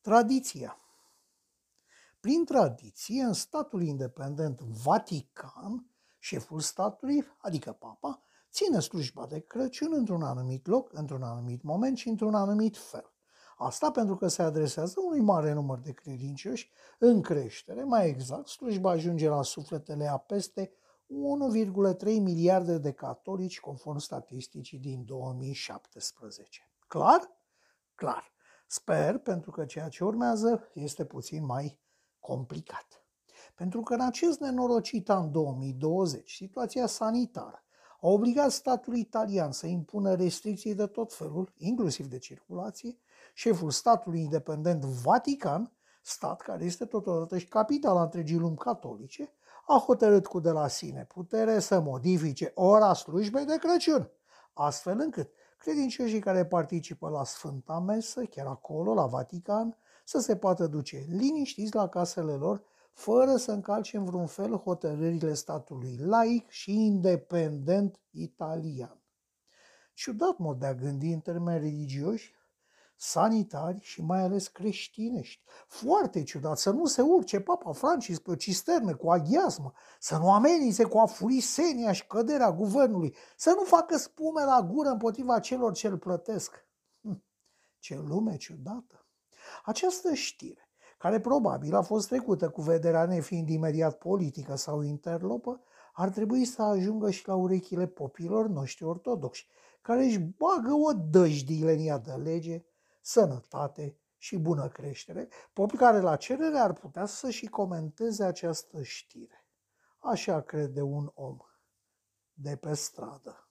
Tradiția. Prin tradiție, în statul independent Vatican, șeful statului, adică papa, ține slujba de Crăciun într-un anumit loc, într-un anumit moment și într-un anumit fel. Asta pentru că se adresează unui mare număr de credincioși în creștere, mai exact, slujba ajunge la sufletele a peste 1,3 miliarde de catolici conform statisticii din 2017. Clar? Clar. Sper, pentru că ceea ce urmează este puțin mai complicat. Pentru că în acest nenorocit an 2020, situația sanitară a obligat statul italian să impună restricții de tot felul, inclusiv de circulație, șeful statului independent Vatican, stat care este totodată și capitala întregii lumi catolice, a hotărât cu de la sine putere să modifice ora slujbei de Crăciun, astfel încât credincioșii care participă la Sfânta Mesă, chiar acolo, la Vatican, să se poată duce liniștiți la casele lor, fără să încalce în vreun fel hotărârile statului laic și independent italian. Ciudat mod de a gândi în termeni religioși, sanitari și mai ales creștinești. Foarte ciudat să nu se urce Papa Francis pe o cisternă cu aghiasmă, să nu amenințe cu afurisenia și căderea guvernului, să nu facă spume la gură împotriva celor ce îl plătesc. Hm, ce lume ciudată! Această știre, care probabil a fost trecută cu vederea nefiind imediat politică sau interlopă, ar trebui să ajungă și la urechile popilor noștri ortodoxi, care își bagă o dăjdile în ea de lege sănătate și bună creștere, popi care la cerere ar putea să și comenteze această știre. Așa crede un om de pe stradă.